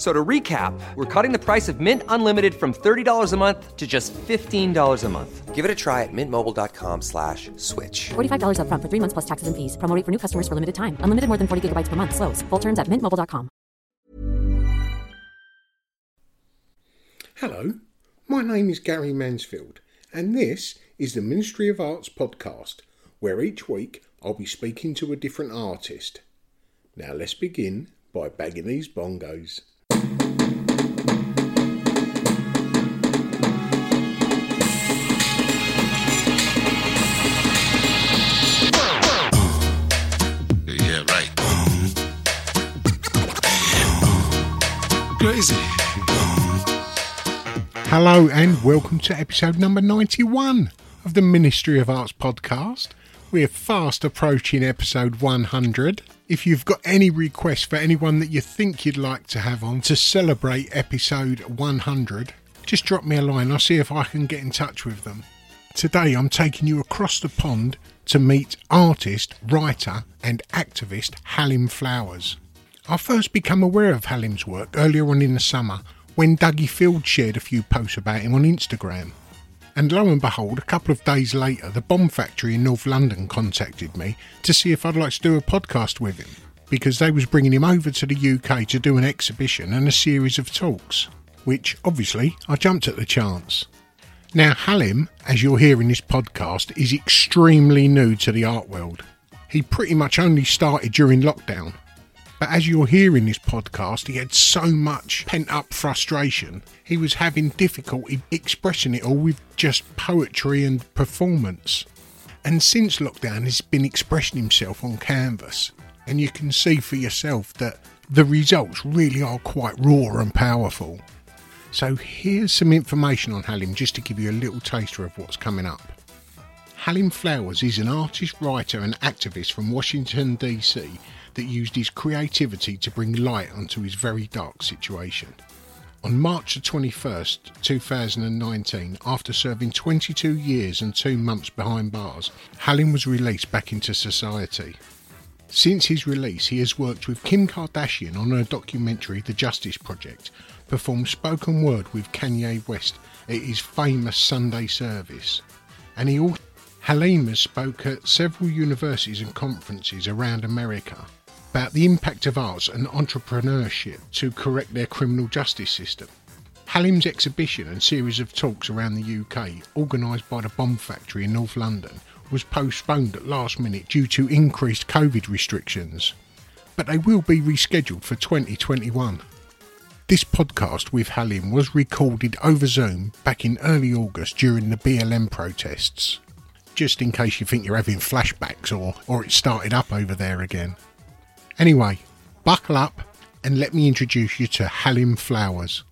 F- So to recap, we're cutting the price of Mint Unlimited from $30 a month to just $15 a month. Give it a try at mintmobile.com slash switch. $45 upfront for three months plus taxes and fees. Promo rate for new customers for limited time. Unlimited more than 40 gigabytes per month. Slows. Full terms at mintmobile.com. Hello, my name is Gary Mansfield, and this is the Ministry of Arts podcast, where each week I'll be speaking to a different artist. Now let's begin by bagging these bongos. Hello, and welcome to episode number 91 of the Ministry of Arts podcast. We're fast approaching episode 100. If you've got any requests for anyone that you think you'd like to have on to celebrate episode 100, just drop me a line. I'll see if I can get in touch with them. Today I'm taking you across the pond to meet artist, writer, and activist Halim Flowers. I first became aware of Halim's work earlier on in the summer when Dougie Field shared a few posts about him on Instagram. And lo and behold, a couple of days later, the Bomb Factory in North London contacted me to see if I'd like to do a podcast with him because they was bringing him over to the UK to do an exhibition and a series of talks, which obviously I jumped at the chance. Now, Halim, as you'll hear in this podcast, is extremely new to the art world. He pretty much only started during lockdown. But as you'll hear in this podcast, he had so much pent up frustration, he was having difficulty expressing it all with just poetry and performance. And since lockdown, he's been expressing himself on canvas. And you can see for yourself that the results really are quite raw and powerful. So here's some information on Halim just to give you a little taster of what's coming up. Halim Flowers is an artist, writer, and activist from Washington, D.C. that used his creativity to bring light onto his very dark situation. On March the 21st, 2019, after serving 22 years and two months behind bars, Halim was released back into society. Since his release, he has worked with Kim Kardashian on her documentary The Justice Project, performed spoken word with Kanye West at his famous Sunday service, and he also Halim has spoke at several universities and conferences around America about the impact of arts and entrepreneurship to correct their criminal justice system. Halim's exhibition and series of talks around the UK, organised by the Bomb Factory in North London, was postponed at last minute due to increased COVID restrictions. But they will be rescheduled for 2021. This podcast with Halim was recorded over Zoom back in early August during the BLM protests. Just in case you think you're having flashbacks or, or it started up over there again. Anyway, buckle up and let me introduce you to Halim Flowers.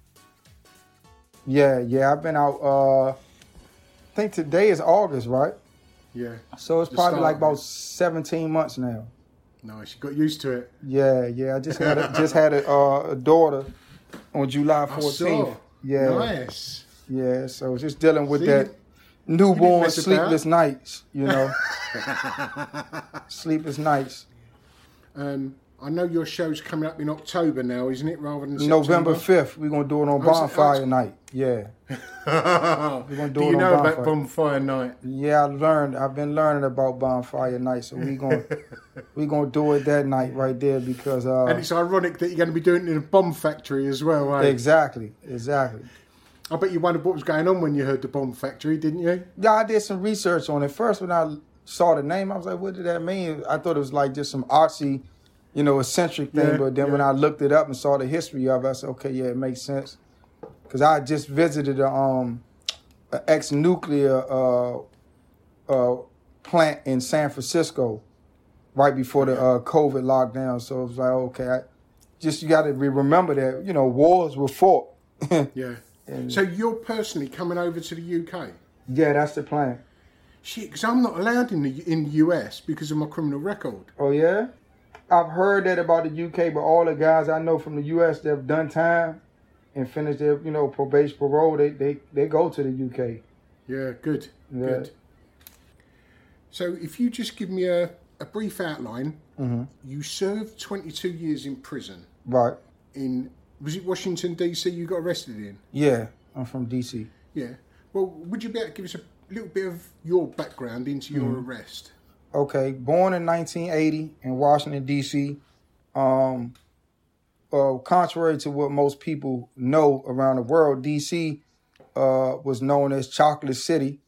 Yeah, yeah, I've been out uh I think today is August, right? Yeah. So it's probably start like about 17 months now. Nice. You got used to it. Yeah, yeah. I just had a, just had a, uh, a daughter on July I saw. 14th. Yeah, Nice. yeah. So just dealing with See, that newborn sleepless nights, you know. sleepless nights. Um, I know your show's coming up in October now, isn't it? Rather than November 5th, we're gonna do it on Oh, oh, bonfire night. Yeah. we're gonna do do it you on know about Bonfire. Bonfire Night? Yeah, I learned. I've been learning about bonfire night, so we're gonna we're gonna do it that night right there because uh, And it's ironic that you're going to be doing it in a bomb factory as well, eh? exactly, exactly. I bet you wondered what was going on when you heard the bomb factory, didn't you? Yeah, I did some research on it. First, when I saw the name, I was like, "What did that mean?" I thought it was like just some artsy, you know, eccentric thing. Yeah, but then when. I looked it up and saw the history of it, I said, "Okay, yeah, it makes sense." Because I just visited a um, an ex-nuclear uh, uh, plant in San Francisco right before the uh, COVID lockdown. So it was like, okay, I, just you got to remember that you know wars were fought. Yeah. so you're personally coming over to the UK? yeah, that's the plan. Shit, because I'm not allowed in the in the US because of my criminal record. Oh yeah, I've heard that about the UK, but all the guys I know from the US that have done time and finished their you know probation parole, they they they go to the UK. Yeah, good, Yeah. good. So if you just give me a, a brief outline, Mm-hmm. you served 22 years in prison Right? in was it Washington DC? You got arrested in? Yeah, I'm from DC. Yeah. Well, would you be able to give us a little bit of your background into your Mm-hmm. arrest? Okay, born in 1980 in Washington D.C. Um, uh, contrary to what most people know around the world, D.C. Uh, was known as Chocolate City,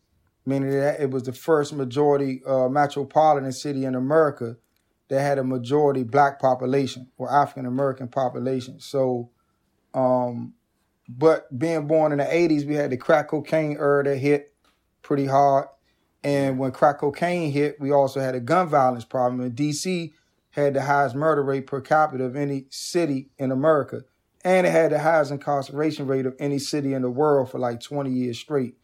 meaning that it was the first majority uh, metropolitan city in America that had a majority black population or African American population. So, um, but being born in the 80s, we had the crack cocaine era that hit pretty hard. And when crack cocaine hit, we also had a gun violence problem. And DC had the highest murder rate per capita of any city in America. And it had the highest incarceration rate of any city in the world for like 20 years straight.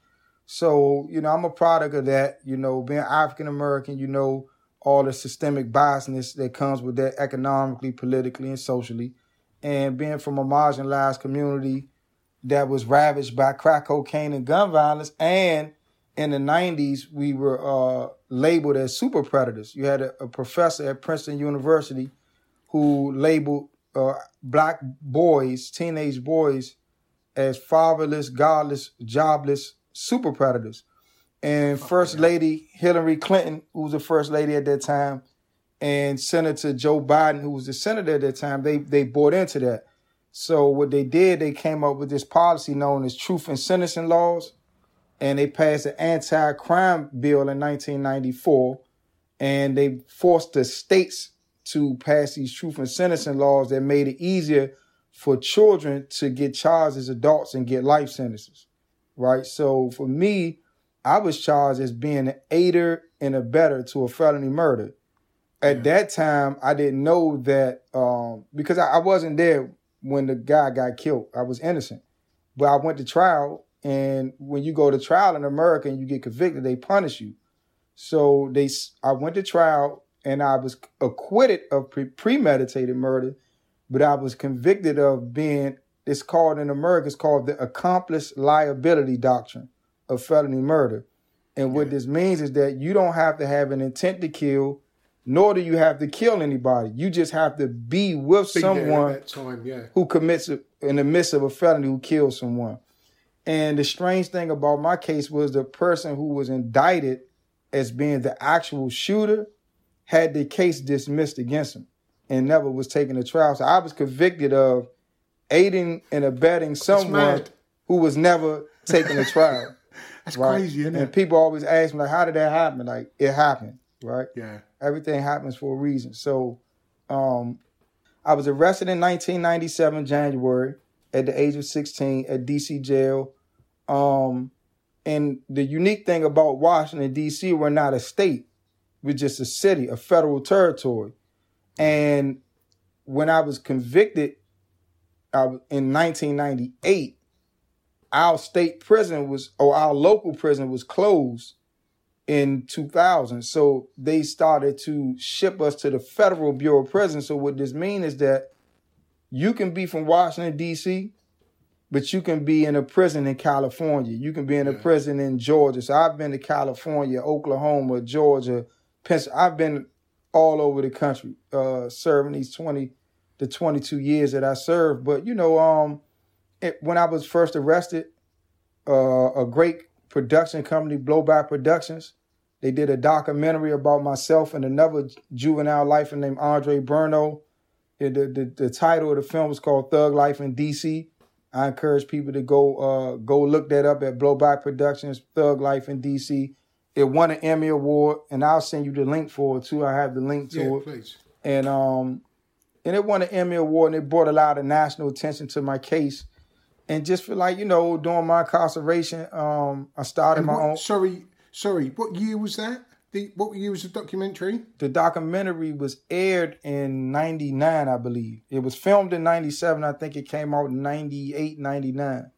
So, you know, I'm a product of that, you know, being African American, you know, all the systemic biasness that comes with that economically, politically, and socially. And being from a marginalized community that was ravaged by crack cocaine and gun violence and in the 90s, we were uh, labeled as super predators. You had a, a professor at Princeton University who labeled uh, black boys, teenage boys, as fatherless, godless, jobless super predators. And First Lady Hillary Clinton, who was the first lady at that time, and Senator Joe Biden, who was the senator at that time, they they bought into that. So what they did, they came up with this policy known as truth and sentencing laws and they passed an anti-crime bill in 1994 and they forced the states to pass these truth and sentencing laws that made it easier for children to get charged as adults and get life sentences right? So for me i was charged as being an aider and a better to a felony murder. At that time i didn't know that um, because I, I wasn't there when the guy got killed. I was innocent. But i went to trial and when you go to trial in America and you get convicted, they punish you. So they, I went to trial and I was acquitted of pre- premeditated murder, but I was convicted of being. It's called in America. It's called the accomplice liability doctrine of felony murder. And what this means is that you don't have to have an intent to kill, nor do you have to kill anybody. You just have to be with Be someone time, yeah. who commits a, in the midst of a felony who kills someone. And the strange thing about my case was the person who was indicted as being the actual shooter had the case dismissed against him and never was taken to trial. So I was convicted of aiding and abetting someone who was never taken to trial. That's right? crazy, isn't And people always ask me, like, how did that happen? Like, it happened, right? Yeah. Everything happens for a reason. So um, I was arrested in 1997, January, at the age of 16 at DC jail. Um, and the unique thing about Washington, D.C., we're not a state. We're just a city, a federal territory. And when I was convicted was- in 1998, our state prison was or our local prison was closed in 2000. So they started to ship us to the Federal Bureau of Prisons. So what this means is that you can be from Washington D.C., but you can be in a prison in California. You can be in a prison in Georgia. So I've been to California, Oklahoma, Georgia, Pennsylvania. I've been all over the country uh, serving these 20 to 22 years that I served. But you know, um, it, when I was first arrested, uh, a great production company, Blowback Productions, they did a documentary about myself and another juvenile lifer named Andre Berno. The, the, the title of the film was called Thug Life in DC. I encourage people to go uh, go look that up at Blowback Productions, Thug Life in DC. It won an Emmy Award, and I'll send you the link for it too. I have the link to Yeah, it please. and um and it won an Emmy Award and it brought a lot of national attention to my case. And just for like, you know, during my incarceration, um, I started And my what- own Sorry, sorry. What year was that? The what year was the documentary? the documentary was aired in 99, I believe. It was filmed in 97. I think it came out in 98, 99.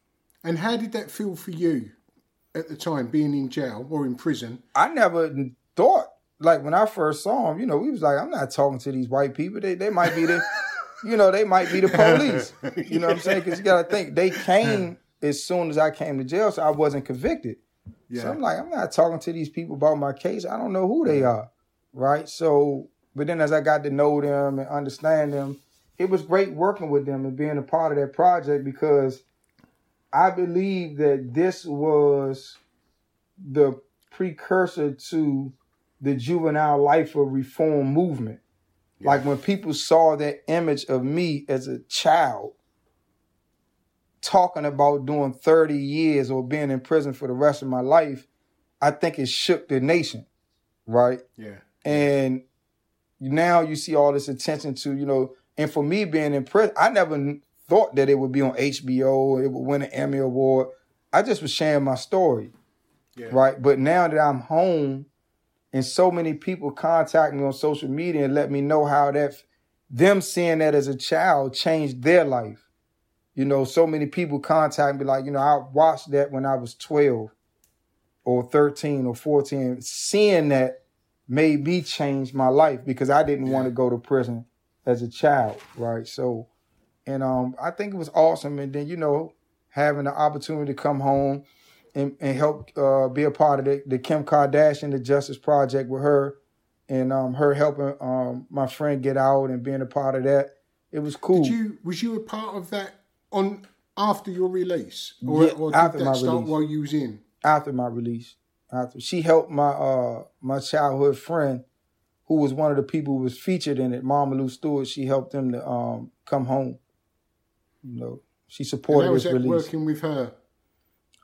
And how did that feel for you at the time, being in jail or in prison? I never thought like when I first saw him, you know, we was like, I'm not talking to these white people. They they might be the, you know, they might be the police. You know what I'm saying? Because you got to think they came as soon as I came to jail, so I wasn't convicted. So I'm like, I'm not talking to these people about my case. I don't know who they are, right? So, but then as I got to know them and understand them, it was great working with them and being a part of that project because I believe that this was the precursor to the juvenile life of reform movement. Like when people saw that image of me as a child talking about doing 30 years or being in prison for the rest of my life, I think it shook the nation, right? Yeah. And now you see all this attention to, you know, and for me being in prison, I never thought that it would be on HBO, it would win an Emmy Award. I just was sharing my story, right? But now that I'm home and so many people contact me on social media and let me know how that, them seeing that as a child changed their life. You know, so many people contact me like, you know, I watched that when I was 12 or 13 or 14. Seeing that made me change my life because I didn't want to go to prison as a child, right? So, and um, I think it was awesome. And then, you know, having the opportunity to come home and, and help uh, be a part of the, the Kim Kardashian, the Justice Project with her, and um, her helping um, my friend get out and being a part of that. It was cool. Did you was you a part of that on after your release, or, Yeah, or after my start release. while you was in? after my release. After she helped my uh my childhood friend, who was one of the people who was featured in it, Momolu Stewart. She helped him to um come home. You know, she And supported how was his that release. working with her?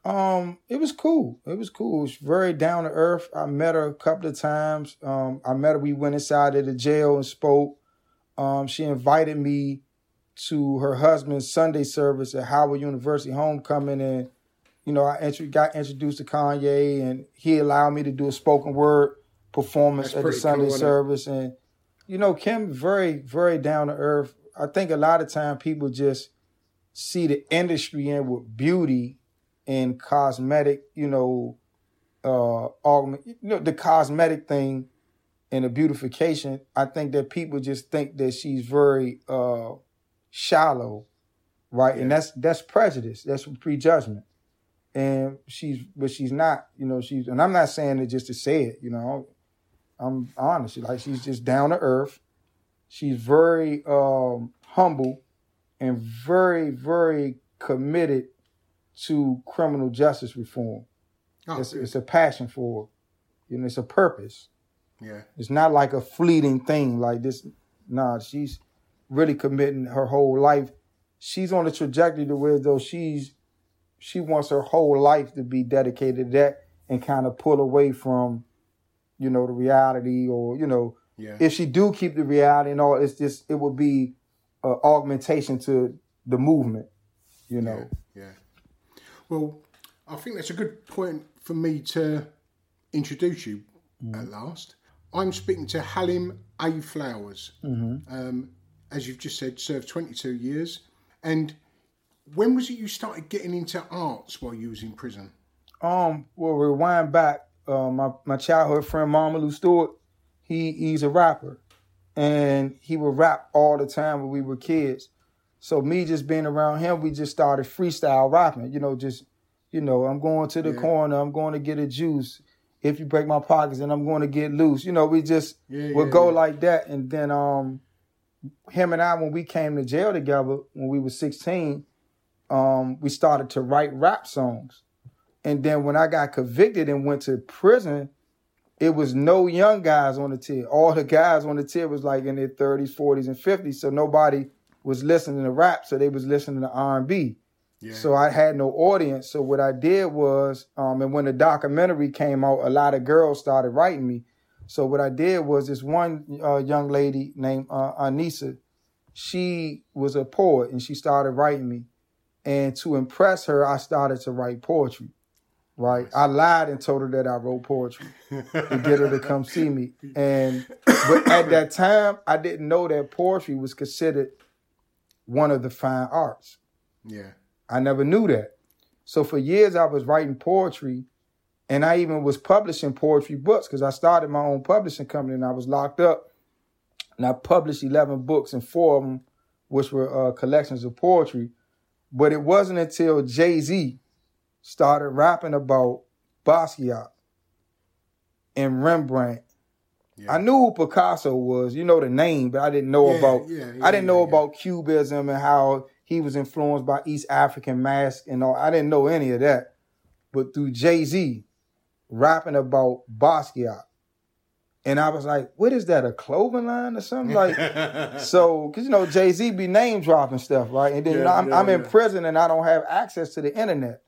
Um, it was cool. It was cool. It was very down to earth. I met her a couple of times. Um, I met her. We went inside of the jail and spoke. Um, she invited me to her husband's Sunday service at Howard University homecoming, and you know, I intro- got introduced to Kanye, and he allowed me to do a spoken word performance That's at the Sunday cool, service. And you know, Kim very, very down to earth. I think a lot of time people just see the industry in with beauty and cosmetic, you know, uh, augment, you know, the cosmetic thing and the beautification. I think that people just think that she's very uh, shallow, right? And that's that's prejudice. That's prejudgment. And she's, but she's not. You know, she's, and I'm not saying it just to say it. You know, I'm honest. Like she's just down to earth. She's very um, humble and very, very committed to criminal justice reform. Oh, It's, it's a passion for her. You know, it's a purpose. yeah. It's not like a fleeting thing like this. Nah, she's really committing her whole life. She's on a trajectory to where though she's she wants her whole life to be dedicated to that and kind of pull away from, you know, the reality or, you know, Yeah. if she do keep the reality and all, it's just it would be a augmentation to the movement, you know. Yeah. Well, I think that's a good point for me to introduce you at last. I'm speaking to Halim A. Flowers. Um, as you've just said, served 22 years. And when was it you started getting into arts while you was in prison? Um, well, rewind back. Uh, my my childhood friend Momolu Stewart, he he's a rapper, and he would rap all the time when we were kids. So me just being around him, we just started freestyle rapping. You know, just you know, I'm going to the Yeah. corner, I'm going to get a juice. If you break my pockets, and I'm going to get loose. You know, we just Yeah, would yeah, go like that, and then um, him and I, when we came to jail together when we were 16, um, we started to write rap songs. And then when I got convicted and went to prison, it was no young guys on the tier. All the guys on the tier was like in their 30s, 40s, and 50s. So nobody was listening to rap, so they was listening to R&B. Yeah. So I had no audience. So what I did was, um, and when the documentary came out, a lot of girls started writing me. So what I did was this one uh, young lady named uh, Anissa, she was a poet and she started writing me. And to impress her, I started to write poetry. Right, I lied and told her that I wrote poetry to get her to come see me. And but at that time, I didn't know that poetry was considered one of the fine arts. yeah. I never knew that. So for years I was writing poetry and I even was publishing poetry books because I started my own publishing company and I was locked up. And I published 11 books and four of them, which were uh, collections of poetry. But it wasn't until Jay Z started rapping about Basquiat and Rembrandt. Yeah. I knew who Picasso was, you know the name, but I didn't know Yeah, about yeah, I didn't know about Cubism and how he was influenced by East African masks and all. I didn't know any of that. But through Jay Z rapping about Basquiat. And I was like, what is that, a clothing line or something? Like, so, because, you know, Jay Z be name dropping stuff, right? And then, Yeah, I'm, yeah, I'm in prison and I don't have access to the internet.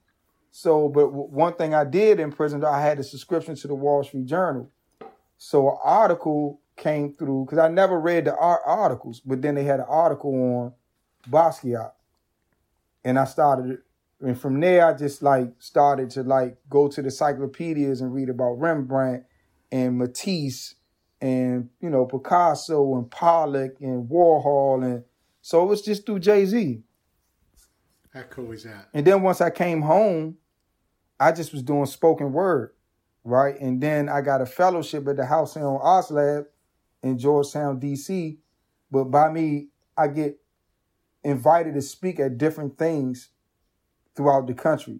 So, but w- one thing I did in prison, I had a subscription to the Wall Street Journal. So, an article came through, because I never read the art articles, but then they had an article on Basquiat. And I started, and from there, I just like started to like go to the encyclopedias and read about Rembrandt and Matisse and, you know, Picasso and Pollock and Warhol. And so it was just through Jay Z. How cool is that? And then once I came home, I just was doing spoken word, right? And then I got a fellowship at the Halcyon Arts Lab in Georgetown, DC. But by me, I get invited to speak at different things throughout the country.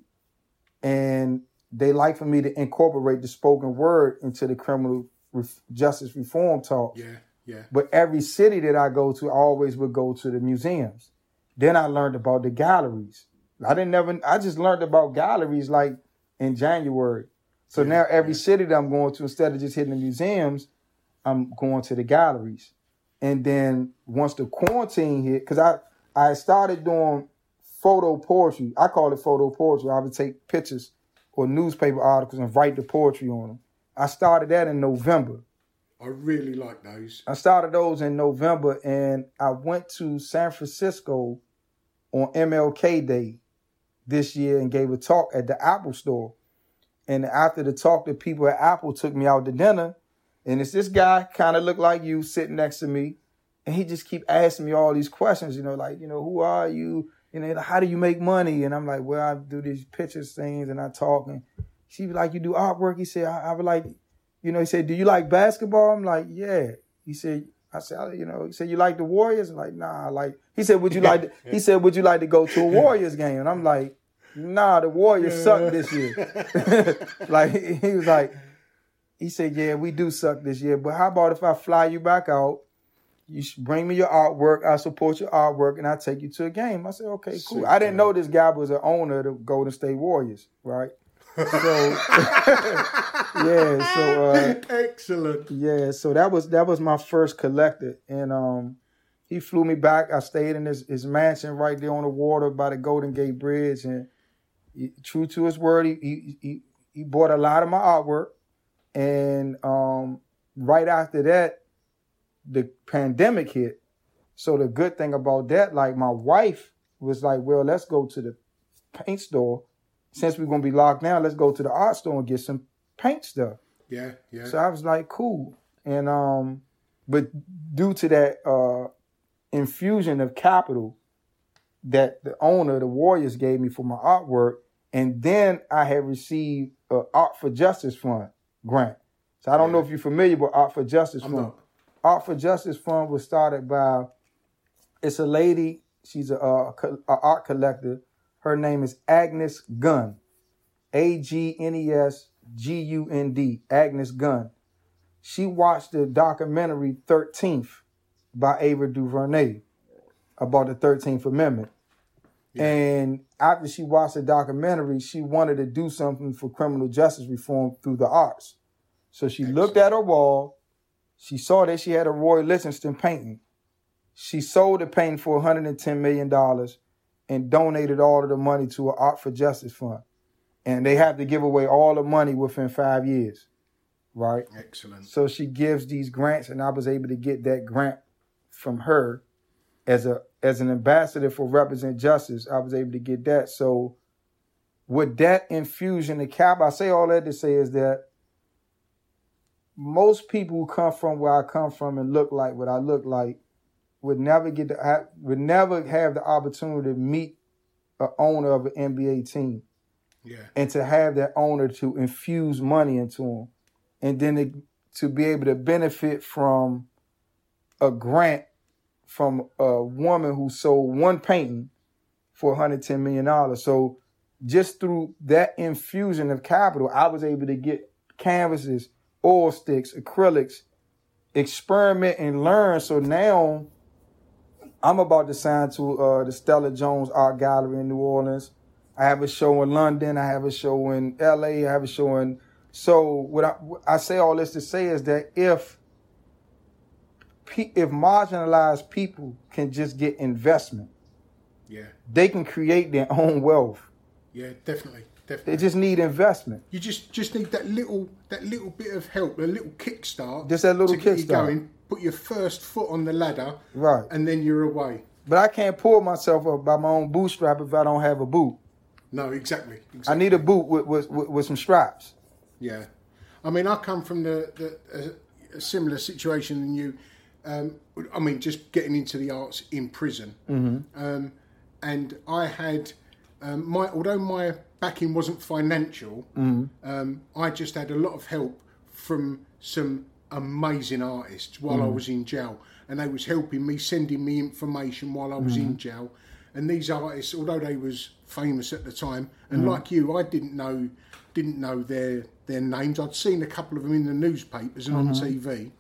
And they like for me to incorporate the spoken word into the criminal justice reform talk. Yeah, yeah. But every city that I go to, I always would go to the museums. Then I learned about the galleries. I didn't never. I just learned about galleries like in January. So now every city that I'm going to, instead of just hitting the museums, I'm going to the galleries. And then once the quarantine hit, because I I started doing photo poetry. I call it photo poetry. I would take pictures or newspaper articles and write the poetry on them. I started that in November. I really like those. I started those in November and I went to San Francisco on MLK Day this year and gave a talk at the Apple store. And after the talk, the people at Apple took me out to dinner. And it's this guy kind of looked like you sitting next to me. And he just keep asking me all these questions, you know, like, you know, who are you? You know, how do you make money? And I'm like, well, I do these pictures things and I talk. And she was like, you do artwork? He said, I, I would like, you know, he said, do you like basketball? I'm like, yeah. He said, I said, you know, he said, you like the Warriors? I'm like, nah, I like, he said, would you like, to, he said, would you like to go to a Warriors game? And I'm like, nah, the Warriors suck this year. like, he was like, he said, yeah, we do suck this year, but how about if I fly you back out? You should bring me your artwork. I support your artwork, and I take you to a game. I said, okay, cool. I didn't know this guy was an owner of the Golden State Warriors, right? So, yeah, so uh, Excellent. yeah, so that was that was my first collector, and um, he flew me back. I stayed in his, his mansion right there on the water by the Golden Gate Bridge, and he, true to his word, he, he he he bought a lot of my artwork, and um, right after that, the pandemic hit. So the good thing about that, like my wife was like, well, let's go to the paint store. Since we're gonna be locked down, let's go to the art store and get some paint stuff. Yeah, yeah. So I was like, cool. And um, but due to that uh infusion of capital, that the owner, the Warriors, gave me for my artwork, and then I had received a Art for Justice Fund grant. So I don't know if you're familiar with Art for Justice I'm Fund. not. Art for Justice Fund was started by it's a lady. She's a, a, a art collector. Her name is Agnes Gund, A G N E S G U N D. Agnes Gund. She watched the documentary Thirteenth by Ava DuVernay about the Thirteenth Amendment. And after she watched the documentary, she wanted to do something for criminal justice reform through the arts. So she looked at her wall. She saw that she had a Roy Lichtenstein painting. She sold the painting for $110 million and donated all of the money to an Art for Justice fund. And they have to give away all the money within five years, right? Excellent. So she gives these grants, and I was able to get that grant from her as a as an ambassador for Represent Justice. I was able to get that. So with that infusion of cap, I say all that to say is that most people who come from where I come from and look like what I look like would never get to have, would never have the opportunity to meet a owner of an NBA team Yeah. and to have that owner to infuse money into them, and then to, to be able to benefit from a grant from a woman who sold one painting for 110 million dollars. So just through that infusion of capital, I was able to get canvases, oil sticks, acrylics, experiment and learn. So now I'm about to sign to uh, the Stella Jones Art Gallery in New Orleans. I have a show in London. I have a show in LA. I have a show in. So what I, I say all this to say is that if if marginalized people can just get investment, Yeah. they can create their own wealth. Yeah. Definitely. They just need investment. you just just need that little that little bit of help, a little kickstart. Just that little kickstart. going. Put your first foot on the ladder. Right. And then you're away. But I can't pull myself up by my own bootstrap if I don't have a boot. No, exactly. exactly. I need a boot with with, with, with some straps. Yeah, I mean, I come from the, the a, a similar situation than you. Um, I mean, just getting into the arts in prison, um, and I had um, my although my backing wasn't financial, um, I just had a lot of help from some amazing artists while I mm. was in jail, and they was helping me, sending me information while I was in mm-hmm. jail. And these artists, although they was famous at the time, and mm. like you, I didn't know didn't know their their names. I'd seen a couple of them in the newspapers and on mm-hmm. TV,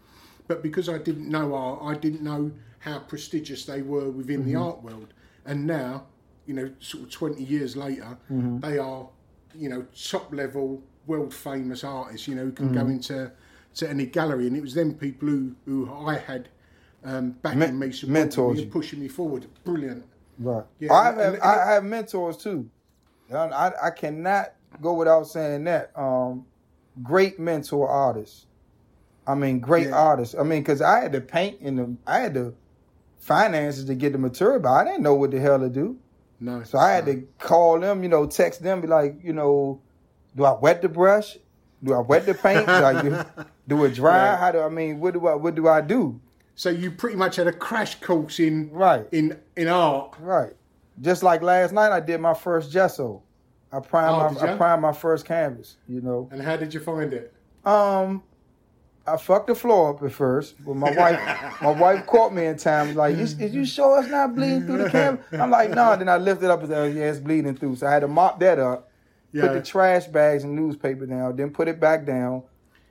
but because I didn't know art, I didn't know how prestigious they were within the mm-hmm. art world. And now, you know, sort of twenty years later, they are, you know, top level, world famous artists. You know, who can go into to any gallery, and it was them people who who I had um, backing Men- me, supporting mentors me, pushing me forward. Brilliant. Right. Yeah, I have and- I have mentors too. I, I cannot go without saying that. Um, great mentor artists. I mean, great Yeah. artists. I mean, because I had to paint in the, I had the finances to get the material, but I didn't know what the hell to do. No, So I had to call them, you know, text them, be like, you know, do I wet the brush? Do I wet the paint? do, I do, it dry? Yeah. How do I mean? What do I what do I do? So you pretty much had a crash course in Right. in in art. Right. Just like last night, I did my first gesso. I primed Oh, my I primed my first canvas. You know, And how did you find it? um, I fucked the floor up at first, but my wife my wife caught me in time. Like, is, is you sure it's not bleeding through the mm. camera? I'm like, no. Then I lifted it up and said, yeah, it's bleeding through. So I had to mop that up, Yeah. put the trash bags and newspaper down, then put it back down.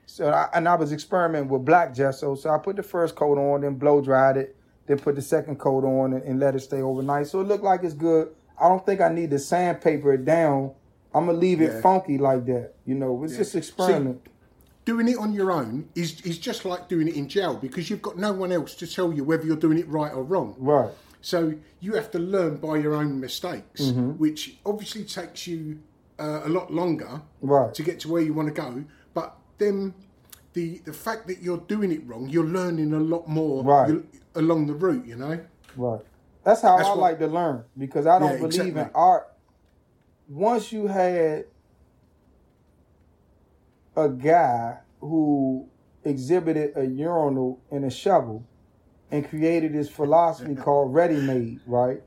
So I, and I was experimenting with black gesso. So I put the first coat on, then blow dried it, then put the second coat on and, and let it stay overnight. So it looked like it's good. I don't think I need to sandpaper it down. I'm gonna leave it Yeah. funky like that. You know, it's just experiment. Doing it on your own is is just like doing it in jail because you've got no one else to tell you whether you're doing it right or wrong. right. So you have to learn by your own mistakes, Mm-hmm. which obviously takes you uh, a lot longer Right. to get to where you want to go. But then the the fact that you're doing it wrong, you're learning a lot more Right. along the route. You know. Right. That's how That's I what- like to learn because I don't Yeah, believe in art. Once you had a guy who exhibited a urinal and a shovel and created this philosophy called ready made, right?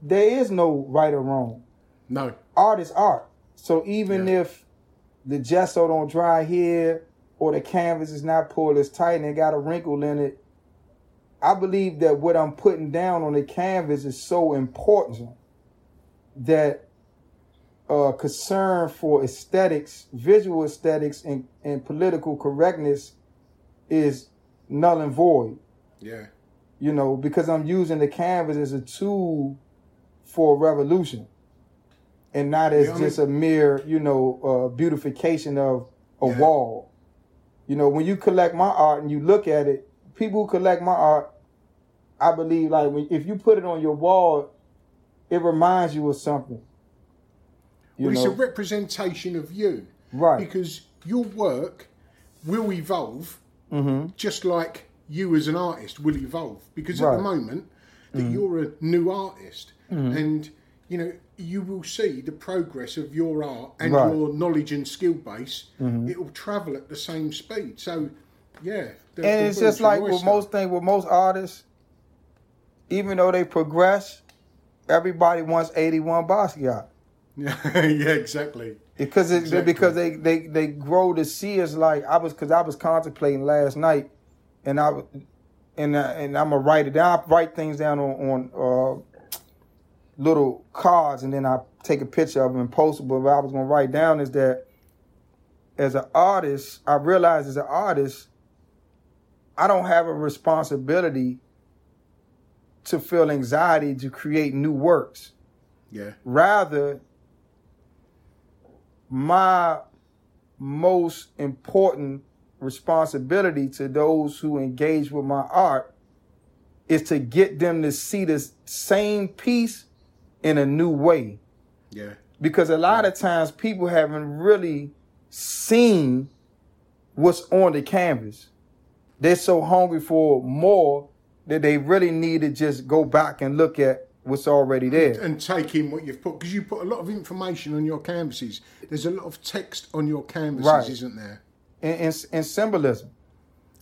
there is no right or wrong. No. Art is art. So even Yeah. if the gesso don't dry here or the canvas is not pulled as tight and it got a wrinkle in it, I believe that what I'm putting down on the canvas is so important that uh, concern for aesthetics, visual aesthetics, and, and political correctness is null and void. Yeah. You know, because I'm using the canvas as a tool for revolution, and not as Yeah, I mean- just a mere, you know, uh, beautification of a Yeah. wall. You know, when you collect my art and you look at it, people who collect my art, I believe, like when, if you put it on your wall, it reminds you of something. Well, it's a representation of you. Right. Because your work will evolve Mm-hmm. just like you as an artist will evolve. Because at the moment that Mm-hmm. you're a new artist and you know, you will see the progress of your art and Right. Mm-hmm. your knowledge and skill base, it will travel at the same speed. So yeah. the- the and it's just like with oyster. most things with most artists, even though they progress, everybody wants 81 Basquiat. Yeah, yeah, exactly. Because it, Exactly. because they, they they grow to see us like I was because I was contemplating last night, and I and I, and I'm gonna write it down. I write things down on on uh, little cards, and then I take a picture of them and post it. But what I was gonna write down is that as an artist, I realize as an artist, I don't have a responsibility to feel anxiety to create new works Yeah. rather my most important responsibility to those who engage with my art is to get them to see the same piece in a new way Yeah. because a lot of times people haven't really seen what's on the canvas they're so hungry for more that they really need to just go back and look at what's already there and take in what you've put because you put a lot of information on your canvases. There's a lot of text on your canvases, Right. isn't there? and, and, and symbolism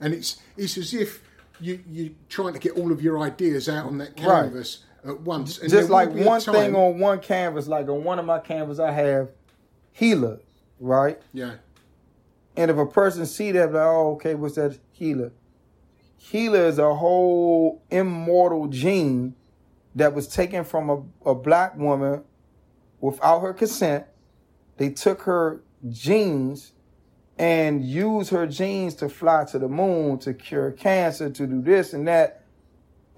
And it's it's as if you you're trying to get all of your ideas out on that Right. canvas at once. And just like one thing on one canvas, like on one of my canvas, I have HeLa, right? yeah, And if a person see that, like, oh, okay, what's that HeLa? HeLa is a whole immortal gene that was taken from a, a black woman without her consent. They took her genes and used her genes to fly to the moon, to cure cancer, to do this and that.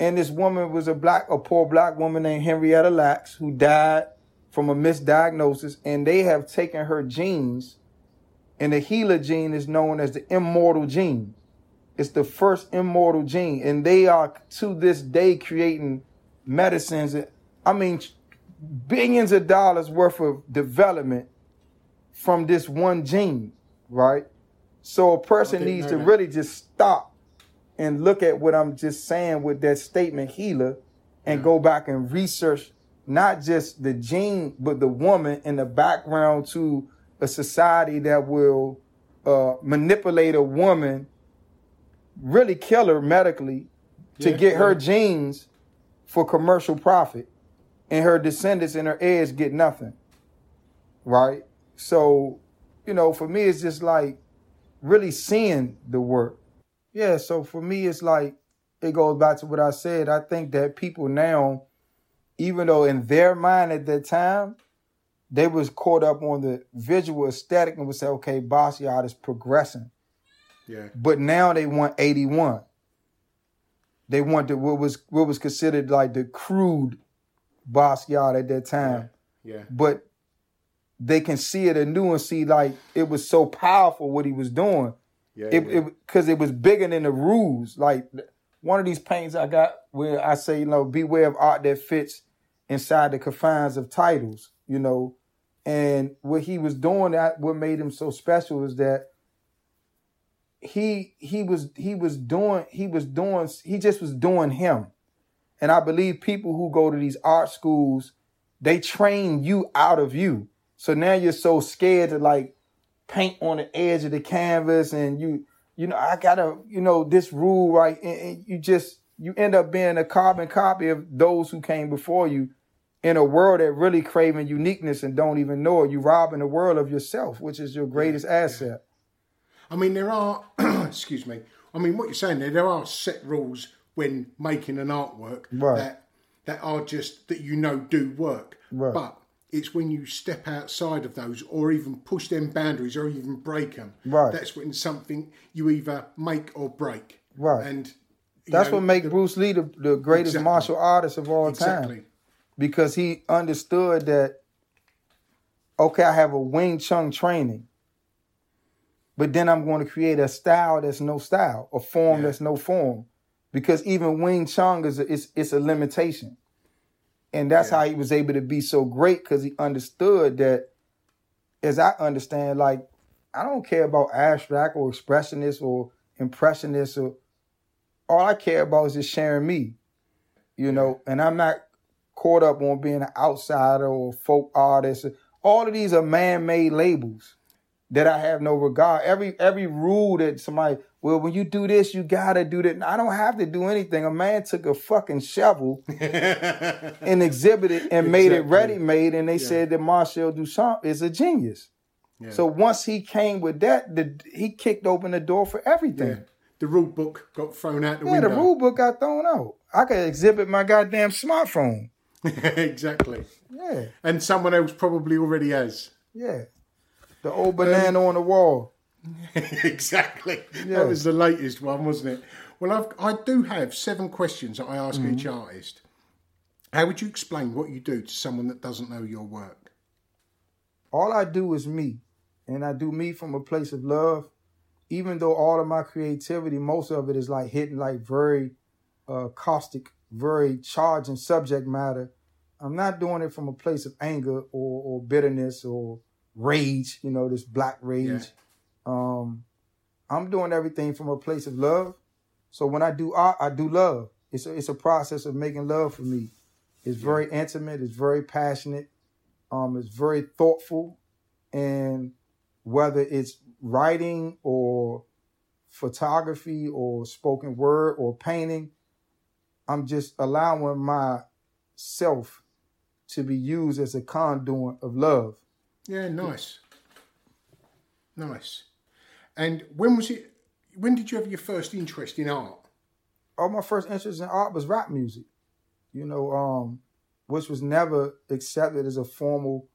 And this woman was a black, a poor black woman named Henrietta Lacks who died from a misdiagnosis. And they have taken her genes and the HeLa gene is known as the immortal gene. It's the first immortal gene. And they are to this day creating medicines. I mean, billions of dollars worth of development from this one gene, right? So a person needs to that. really just stop and look at what I'm just saying with that statement HeLa and go back and research not just the gene, but the woman in the background to a society that will uh, manipulate a woman, really kill her medically to Yeah, get her yeah. genes for commercial profit, and her descendants and her heirs get nothing. Right? So, you know, for me, it's just like really seeing the work. Yeah, so for me, it's like it goes back to what I said. I think that people now, even though in their mind at that time, they was caught up on the visual aesthetic and would say, okay, Basquiat is progressing. yeah, But now they want 81. They wanted what was what was considered like the crude Basquiat at that time. yeah, But they can see it anew and see like it was so powerful what he was doing. yeah. It yeah. because it, was bigger than the rules. Like one of these paintings I got where I say, you know, beware of art that fits inside the confines of titles, you know. And what he was doing, that what made him so special is that he he was he was doing he was doing he just was doing him. And I believe people who go to these art schools, they train you out of you. So now you're so scared to like paint on the edge of the canvas and you you know I gotta you know this rule right and, and you just you end up being a carbon copy of those who came before you in a world that really craving uniqueness and don't even know it, you robbing the world of yourself, which is your greatest asset. I mean, there are, excuse me, I mean, what you're saying there, there are set rules when making an artwork Right. that that are just that you know do work. Right. But it's when you step outside of those, or even push them boundaries, or even break them. Right. That's when something you either make or break. Right. And That's know, what make the- Bruce Lee the, the greatest Exactly. martial artist of all exactly. time. Because he understood that, okay, I have a Wing Chun training, but then I'm going to create a style that's no style, a form Yeah. that's no form. Because even Wing Chun is a, it's, it's a limitation. And that's how he was able to be so great because he understood that, as I understand, like, I don't care about abstract or expressionist or impressionist or all I care about is just sharing me, you know, and I'm not caught up on being an outsider or folk artist. All of these are man-made labels that I have no regard. Every every rule that somebody, well, when you do this, you gotta do that. I don't have to do anything. A man took a fucking shovel and exhibited and made it ready-made, and they said that Marcel Duchamp is a genius. So once he came with that, the, he kicked open the door for everything. Yeah. The rule book got thrown out the Yeah, window. the rule book got thrown out. I could exhibit my goddamn smartphone. exactly. Yeah, And someone else probably already has. yeah. The old banana on the wall. exactly. Yeah. That was the latest one, wasn't it? Well, I've, I do have seven questions that I ask each Mm-hmm. artist. How would you explain what you do to someone that doesn't know your work? All I do is me, and I do me from a place of love. Even though all of my creativity, most of it is like hitting like very uh, caustic, very charging subject matter. I'm not doing it from a place of anger or, or bitterness or rage. You know, this black rage. Um, I'm doing everything from a place of love. So when I do art, I do love. It's a, it's a process of making love for me. It's very intimate. It's very passionate. Um, it's very thoughtful, and whether it's writing or photography or spoken word or painting, I'm just allowing myself to be used as a conduit of love. Yeah, nice. Nice. And when was it? When did you have your first interest in art? all my first interest in art was rap music, you know, um, which was never accepted as a formal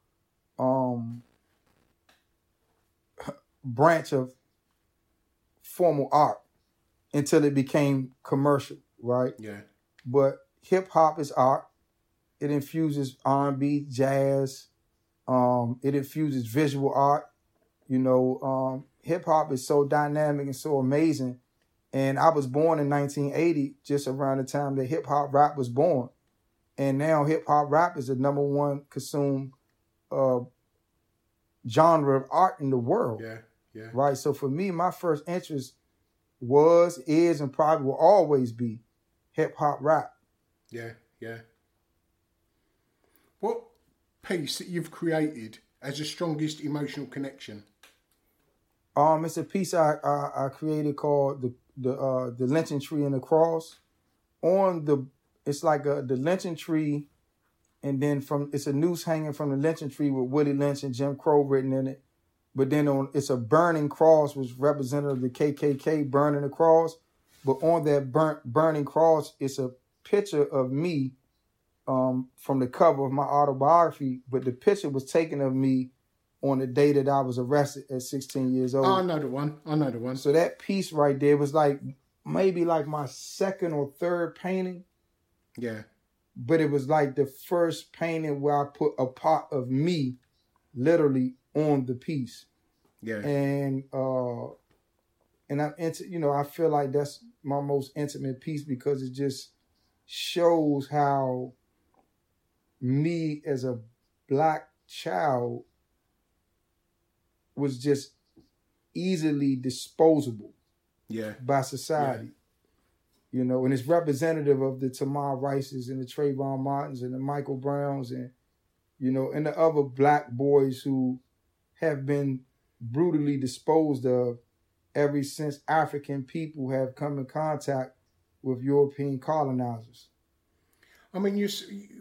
um, branch of formal art until it became commercial, right? Yeah. But hip hop is art. It infuses R and B, jazz. Um, it infuses visual art. You know, um, hip hop is so dynamic and so amazing. And I was born in 1980, just around the time that hip hop rap was born. And now hip hop rap is the number one consumed uh, genre of art in the world Yeah. Yeah. right? So for me, my first interest was, is, and probably will always be hip hop rap. Yeah. Yeah. What piece that you've created as the strongest emotional connection? Um, it's a piece I I, I created called the the uh, the lynching tree and the cross. On the, it's like a the lynching tree, and then from it's a noose hanging from the lynching tree with Willie Lynch and Jim Crow written in it. But then on it's a burning cross, which representative of the KKK burning the cross. But on that burnt burning cross, it's a picture of me um, from the cover of my autobiography. But the picture was taken of me on the day that I was arrested at 16 years old. I know the one. I know the one. So that piece right there was like maybe like my second or third painting, Yeah. but it was like the first painting where I put a part of me literally on the piece. Yeah. And uh and I'm into you know, I feel like that's my most intimate piece because it just shows how me as a black child was just easily disposable yeah. by society. You know, and it's representative of the Tamir Rices and the Trayvon Martins and the Michael Browns and, you know, and the other black boys who have been brutally disposed of ever since African people have come in contact with European colonizers. I mean, you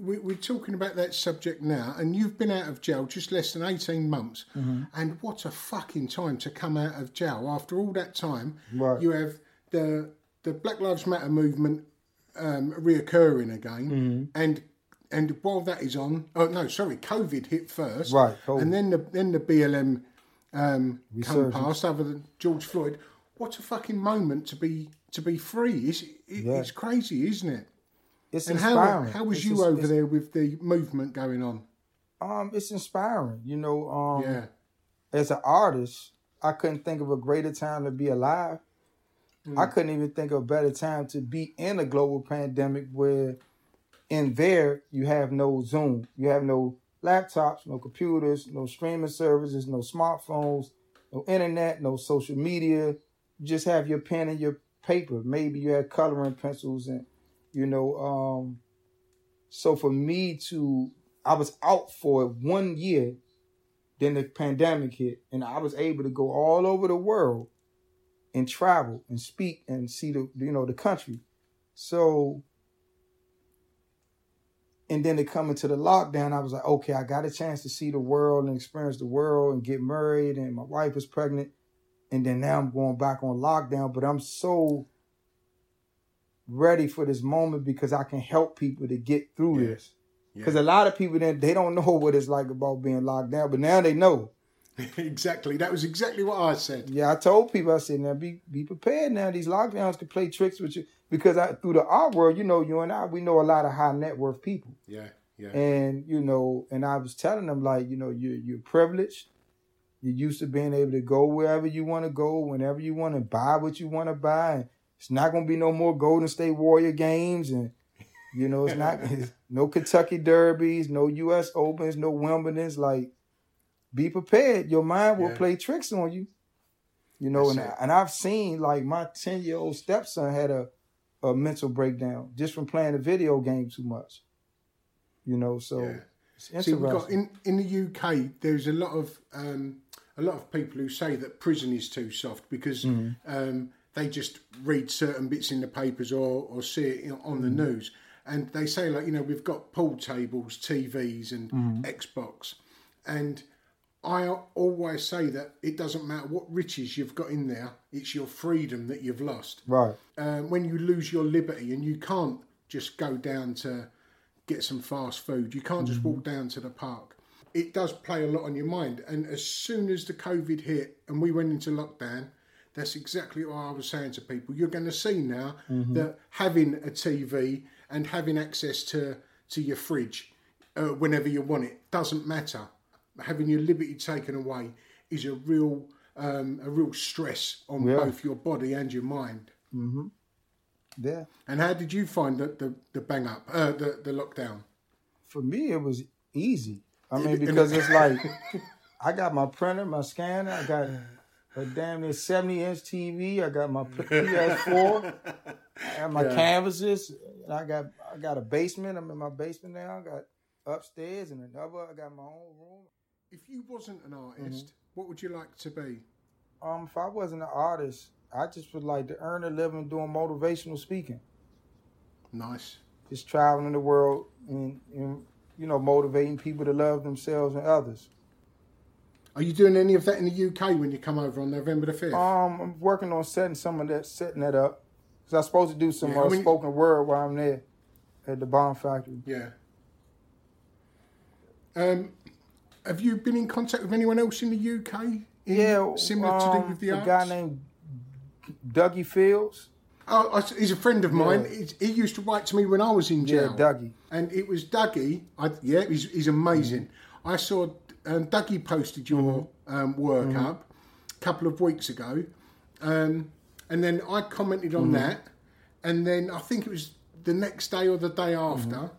we, we're talking about that subject now, and you've been out of jail just less than 18 months. Mm-hmm. And what a fucking time to come out of jail. After all that time, Right. you have the the Black Lives Matter movement um, reoccurring again. Mm-hmm. And and while that is on, oh no, sorry, COVID hit first. Right, COVID. And then the, then the BLM um, come past, other than George Floyd. What a fucking moment to be to be free. It's, it, Yeah. it's crazy, isn't it? It's And how inspiring. how was It's you just- over there with the movement going on? Um, it's inspiring. You know, um, Yeah, as an artist, I couldn't think of a greater time to be alive. I couldn't even think of a better time to be in a global pandemic where in there you have no Zoom, you have no laptops, no computers, no streaming services, no smartphones, no internet, no social media. You just have your pen and your paper. Maybe you had coloring pencils and you know, um so for me to I was out for one year then the pandemic hit and I was able to go all over the world and travel and speak and see the you know the country. So and then to come into the lockdown, I was like, okay, I got a chance to see the world and experience the world and get married and my wife was pregnant. And then now I'm going back on lockdown, but I'm so ready for this moment because I can help people to get through Yeah. this. Because a lot of people then they don't know what it's like about being locked down, but now they know. exactly. That was exactly what I said. Yeah, I told people I said now be be prepared now. These lockdowns can play tricks with you because I, through the art world, you know, you and I, we know a lot of high net worth people, Yeah, yeah, and you know, and I was telling them like, you know, you you're privileged. You're used to being able to go wherever you want to go, whenever you want to buy what you want to buy. And it's not gonna be no more Golden State Warrior games, and you know, it's not it's no Kentucky Derbies, no U.S. Opens, no Wimbledon's. Like, be prepared. Your mind will Yeah. play tricks on you. You know, and, it. and I've seen like my 10 year old stepson had a, a mental breakdown just from playing a video game too much. You know, so Yeah. it's interesting. we've got in in the UK. There's a lot of um, a lot of people who say that prison is too soft because um, they just read certain bits in the papers or or see it in- on the mm. news, and they say like you know we've got pool tables, TVs, and mm. Xbox, and I always say that it doesn't matter what riches you've got in there; it's your freedom that you've lost right. um, when you lose your liberty and you can't just go down to get some fast food, you can't just walk mm. down to the park. It does play a lot on your mind. And as soon as the COVID hit and we went into lockdown, that's exactly what I was saying to people. You're going to see now that having a TV and having access to, to your fridge uh, whenever you want it doesn't matter. Having your liberty taken away is a real um, a real stress on Yeah. both your body and your mind. Yeah. And how did you find the the, the bang up, uh, the the lockdown? For me, it was easy. I mean, because it's like I got my printer, my scanner, I got a damn near 70 inch TV, I got my PS4, I got my canvases, and I got I got a basement. I'm in my basement now. I got upstairs and another. I got my own room. If you wasn't an artist, what would you like to be? Um, if I wasn't an artist, I just would like to earn a living doing motivational speaking. Nice. Just traveling the world and, and you know motivating people to love themselves and others. Are you doing any of that in the UK when you come over on November the fifth? Um, I'm working on setting some of that, setting that up. Cause I'm supposed to do some Yeah, I uh, mean- spoken word while I'm there at the Bomb Factory. yeah. Um, have you been in contact with anyone else in the UK? In, Yeah, similar to um, do with the a arts. guy named Dougie Fields. Oh, I- he's a friend of mine. Yeah. He's- He used to write to me when I was in Yeah, jail. Dougie. And it was Dougie. I, yeah, he's, he's amazing. I saw um, Dougie posted your um, work up a couple of weeks ago, um, and then I commented on that, and then I think it was the next day or the day after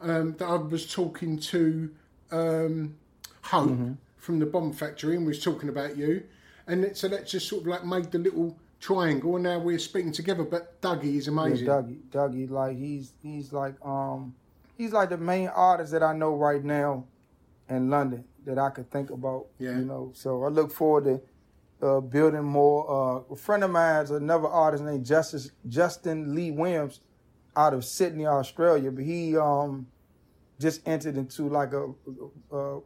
um, that I was talking to um, Hope from the Bomb Factory and was talking about you, and it, so that just sort of like made the little triangle, and now we're speaking together. But Dougie is Yeah, amazing. Dougie. Dougie, like he's he's like um he's like the main artist that I know right now in London that I could think about. Yeah. You know, so I look forward to uh, building more. Uh, a friend of mine another artist named Justice Justin Lee Williams. out of Sydney, Australia, but he um just entered into like a a,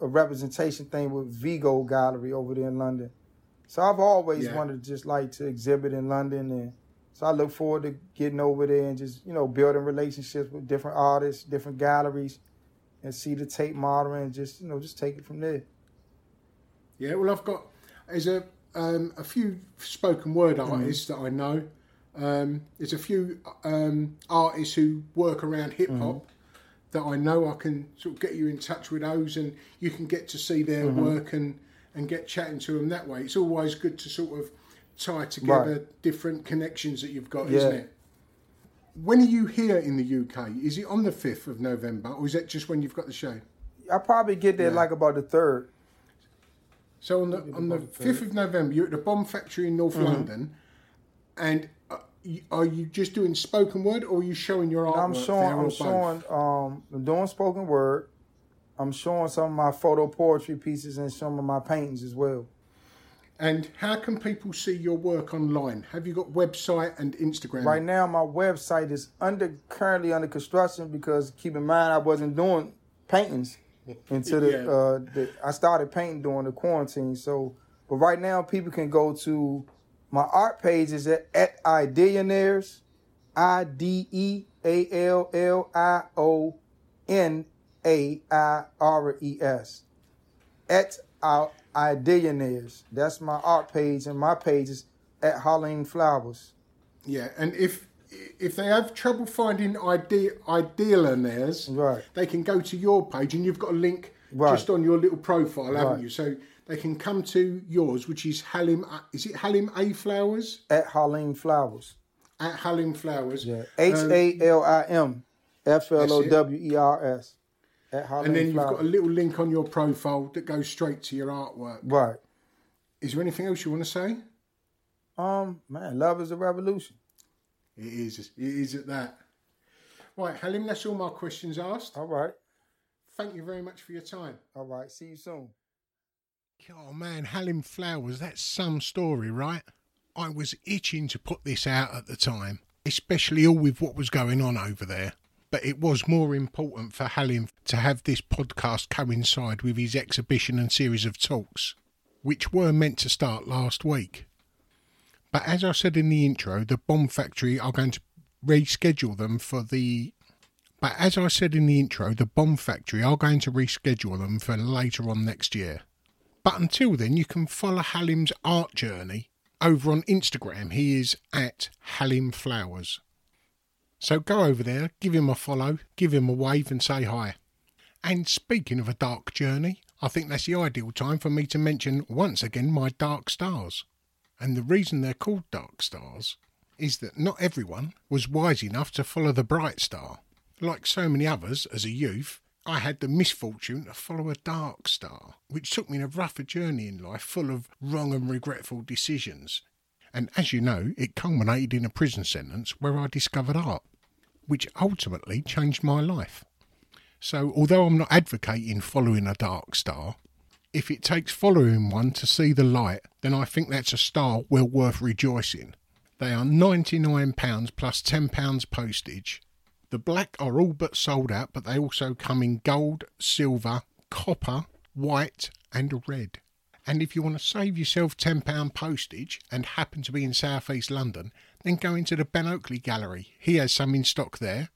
a representation thing with Vigo Gallery over there in London. So I've always Yeah. wanted to just like to exhibit in London, and so I look forward to getting over there and just you know building relationships with different artists, different galleries, and see the tape model and just you know just take it from there. Yeah, well, I've got there's a um, a few spoken word Mm-hmm. artists that I know. Um, there's a few um, artists who work around hip hop Mm-hmm. that I know. I can sort of get you in touch with those, and you can get to see their Mm-hmm. work and and get chatting to them that way. It's always good to sort of tie together Right. different connections that you've got, Yeah. isn't it? When are you here in the UK? Is it on the fifth of November, or is that just when you've got the show? I probably get there Yeah. like about the third. So on the on the fifth of November, you're at the Bomb Factory in North Mm-hmm. London, and uh, are you just doing spoken word, or are you showing your artwork I'm showing. I'm showing. Um, I'm doing spoken word. I'm showing some of my photo poetry pieces and some of my paintings as well. And how can people see your work online? Have you got website and Instagram? Right now, my website is under currently under construction because keep in mind I wasn't doing paintings until the, Yeah. uh, the I started painting during the quarantine. So, but right now people can go to my art page is at, at Ideallionaires, I D E A L L I O N A I R E S at our Ideallionaires. That's my art page, and my page is at Halim Flowers. Yeah, and if if they have trouble finding idea ideallionaires, Right. they can go to your page, and you've got a link Right. just on your little profile, haven't Right. you? So they can come to yours, which is Halim. Is it Halim A Flowers At Halim Flowers. at Halim Flowers? Yeah. H A L I M F L O W E R S. And then you've got a little link on your profile that goes straight to your artwork. Right. Is there anything else you want to say? Um, man, love is a revolution. It is. It is at that. Right, Halim, that's all my questions asked. All right. Thank you very much for your time. All right. See you soon. Oh man, Halim Flowers, that's some story, right? I was itching to put this out at the time, especially all with what was going on over there. But it was more important for Halim to have this podcast coincide with his exhibition and series of talks, which were meant to start last week. But as I said in the intro, the Bomb Factory are going to reschedule them for the. But as I said in the intro, the Bomb Factory are going to reschedule them for later on next year. But until then, you can follow Halim's art journey over on Instagram. He is at Halim Flowers. So go over there, give him a follow, give him a wave, and say hi. And speaking of a dark journey, I think that's the ideal time for me to mention once again my dark stars. And the reason they're called dark stars is that not everyone was wise enough to follow the bright star. Like so many others as a youth, I had the misfortune to follow a dark star, which took me on a rougher journey in life full of wrong and regretful decisions. And as you know, it culminated in a prison sentence where I discovered art, which ultimately changed my life. So, although I'm not advocating following a dark star, if it takes following one to see the light, then I think that's a star well worth rejoicing. They are £99 plus £10 postage. The black are all but sold out, but they also come in gold, silver, copper, white, and red. And if you want to save yourself £10 postage and happen to be in South East London, then go into the Ben Oakley Gallery. He has some in stock there.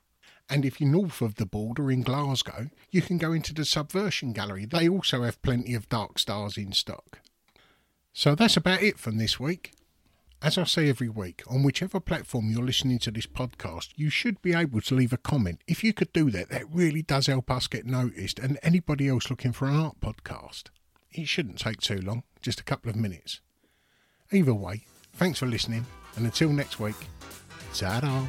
And if you're north of the border in Glasgow, you can go into the Subversion Gallery. They also have plenty of dark stars in stock. So that's about it from this week. As I say every week, on whichever platform you're listening to this podcast, you should be able to leave a comment. If you could do that, that really does help us get noticed and anybody else looking for an art podcast. It shouldn't take too long, just a couple of minutes. Either way, thanks for listening, and until next week, ta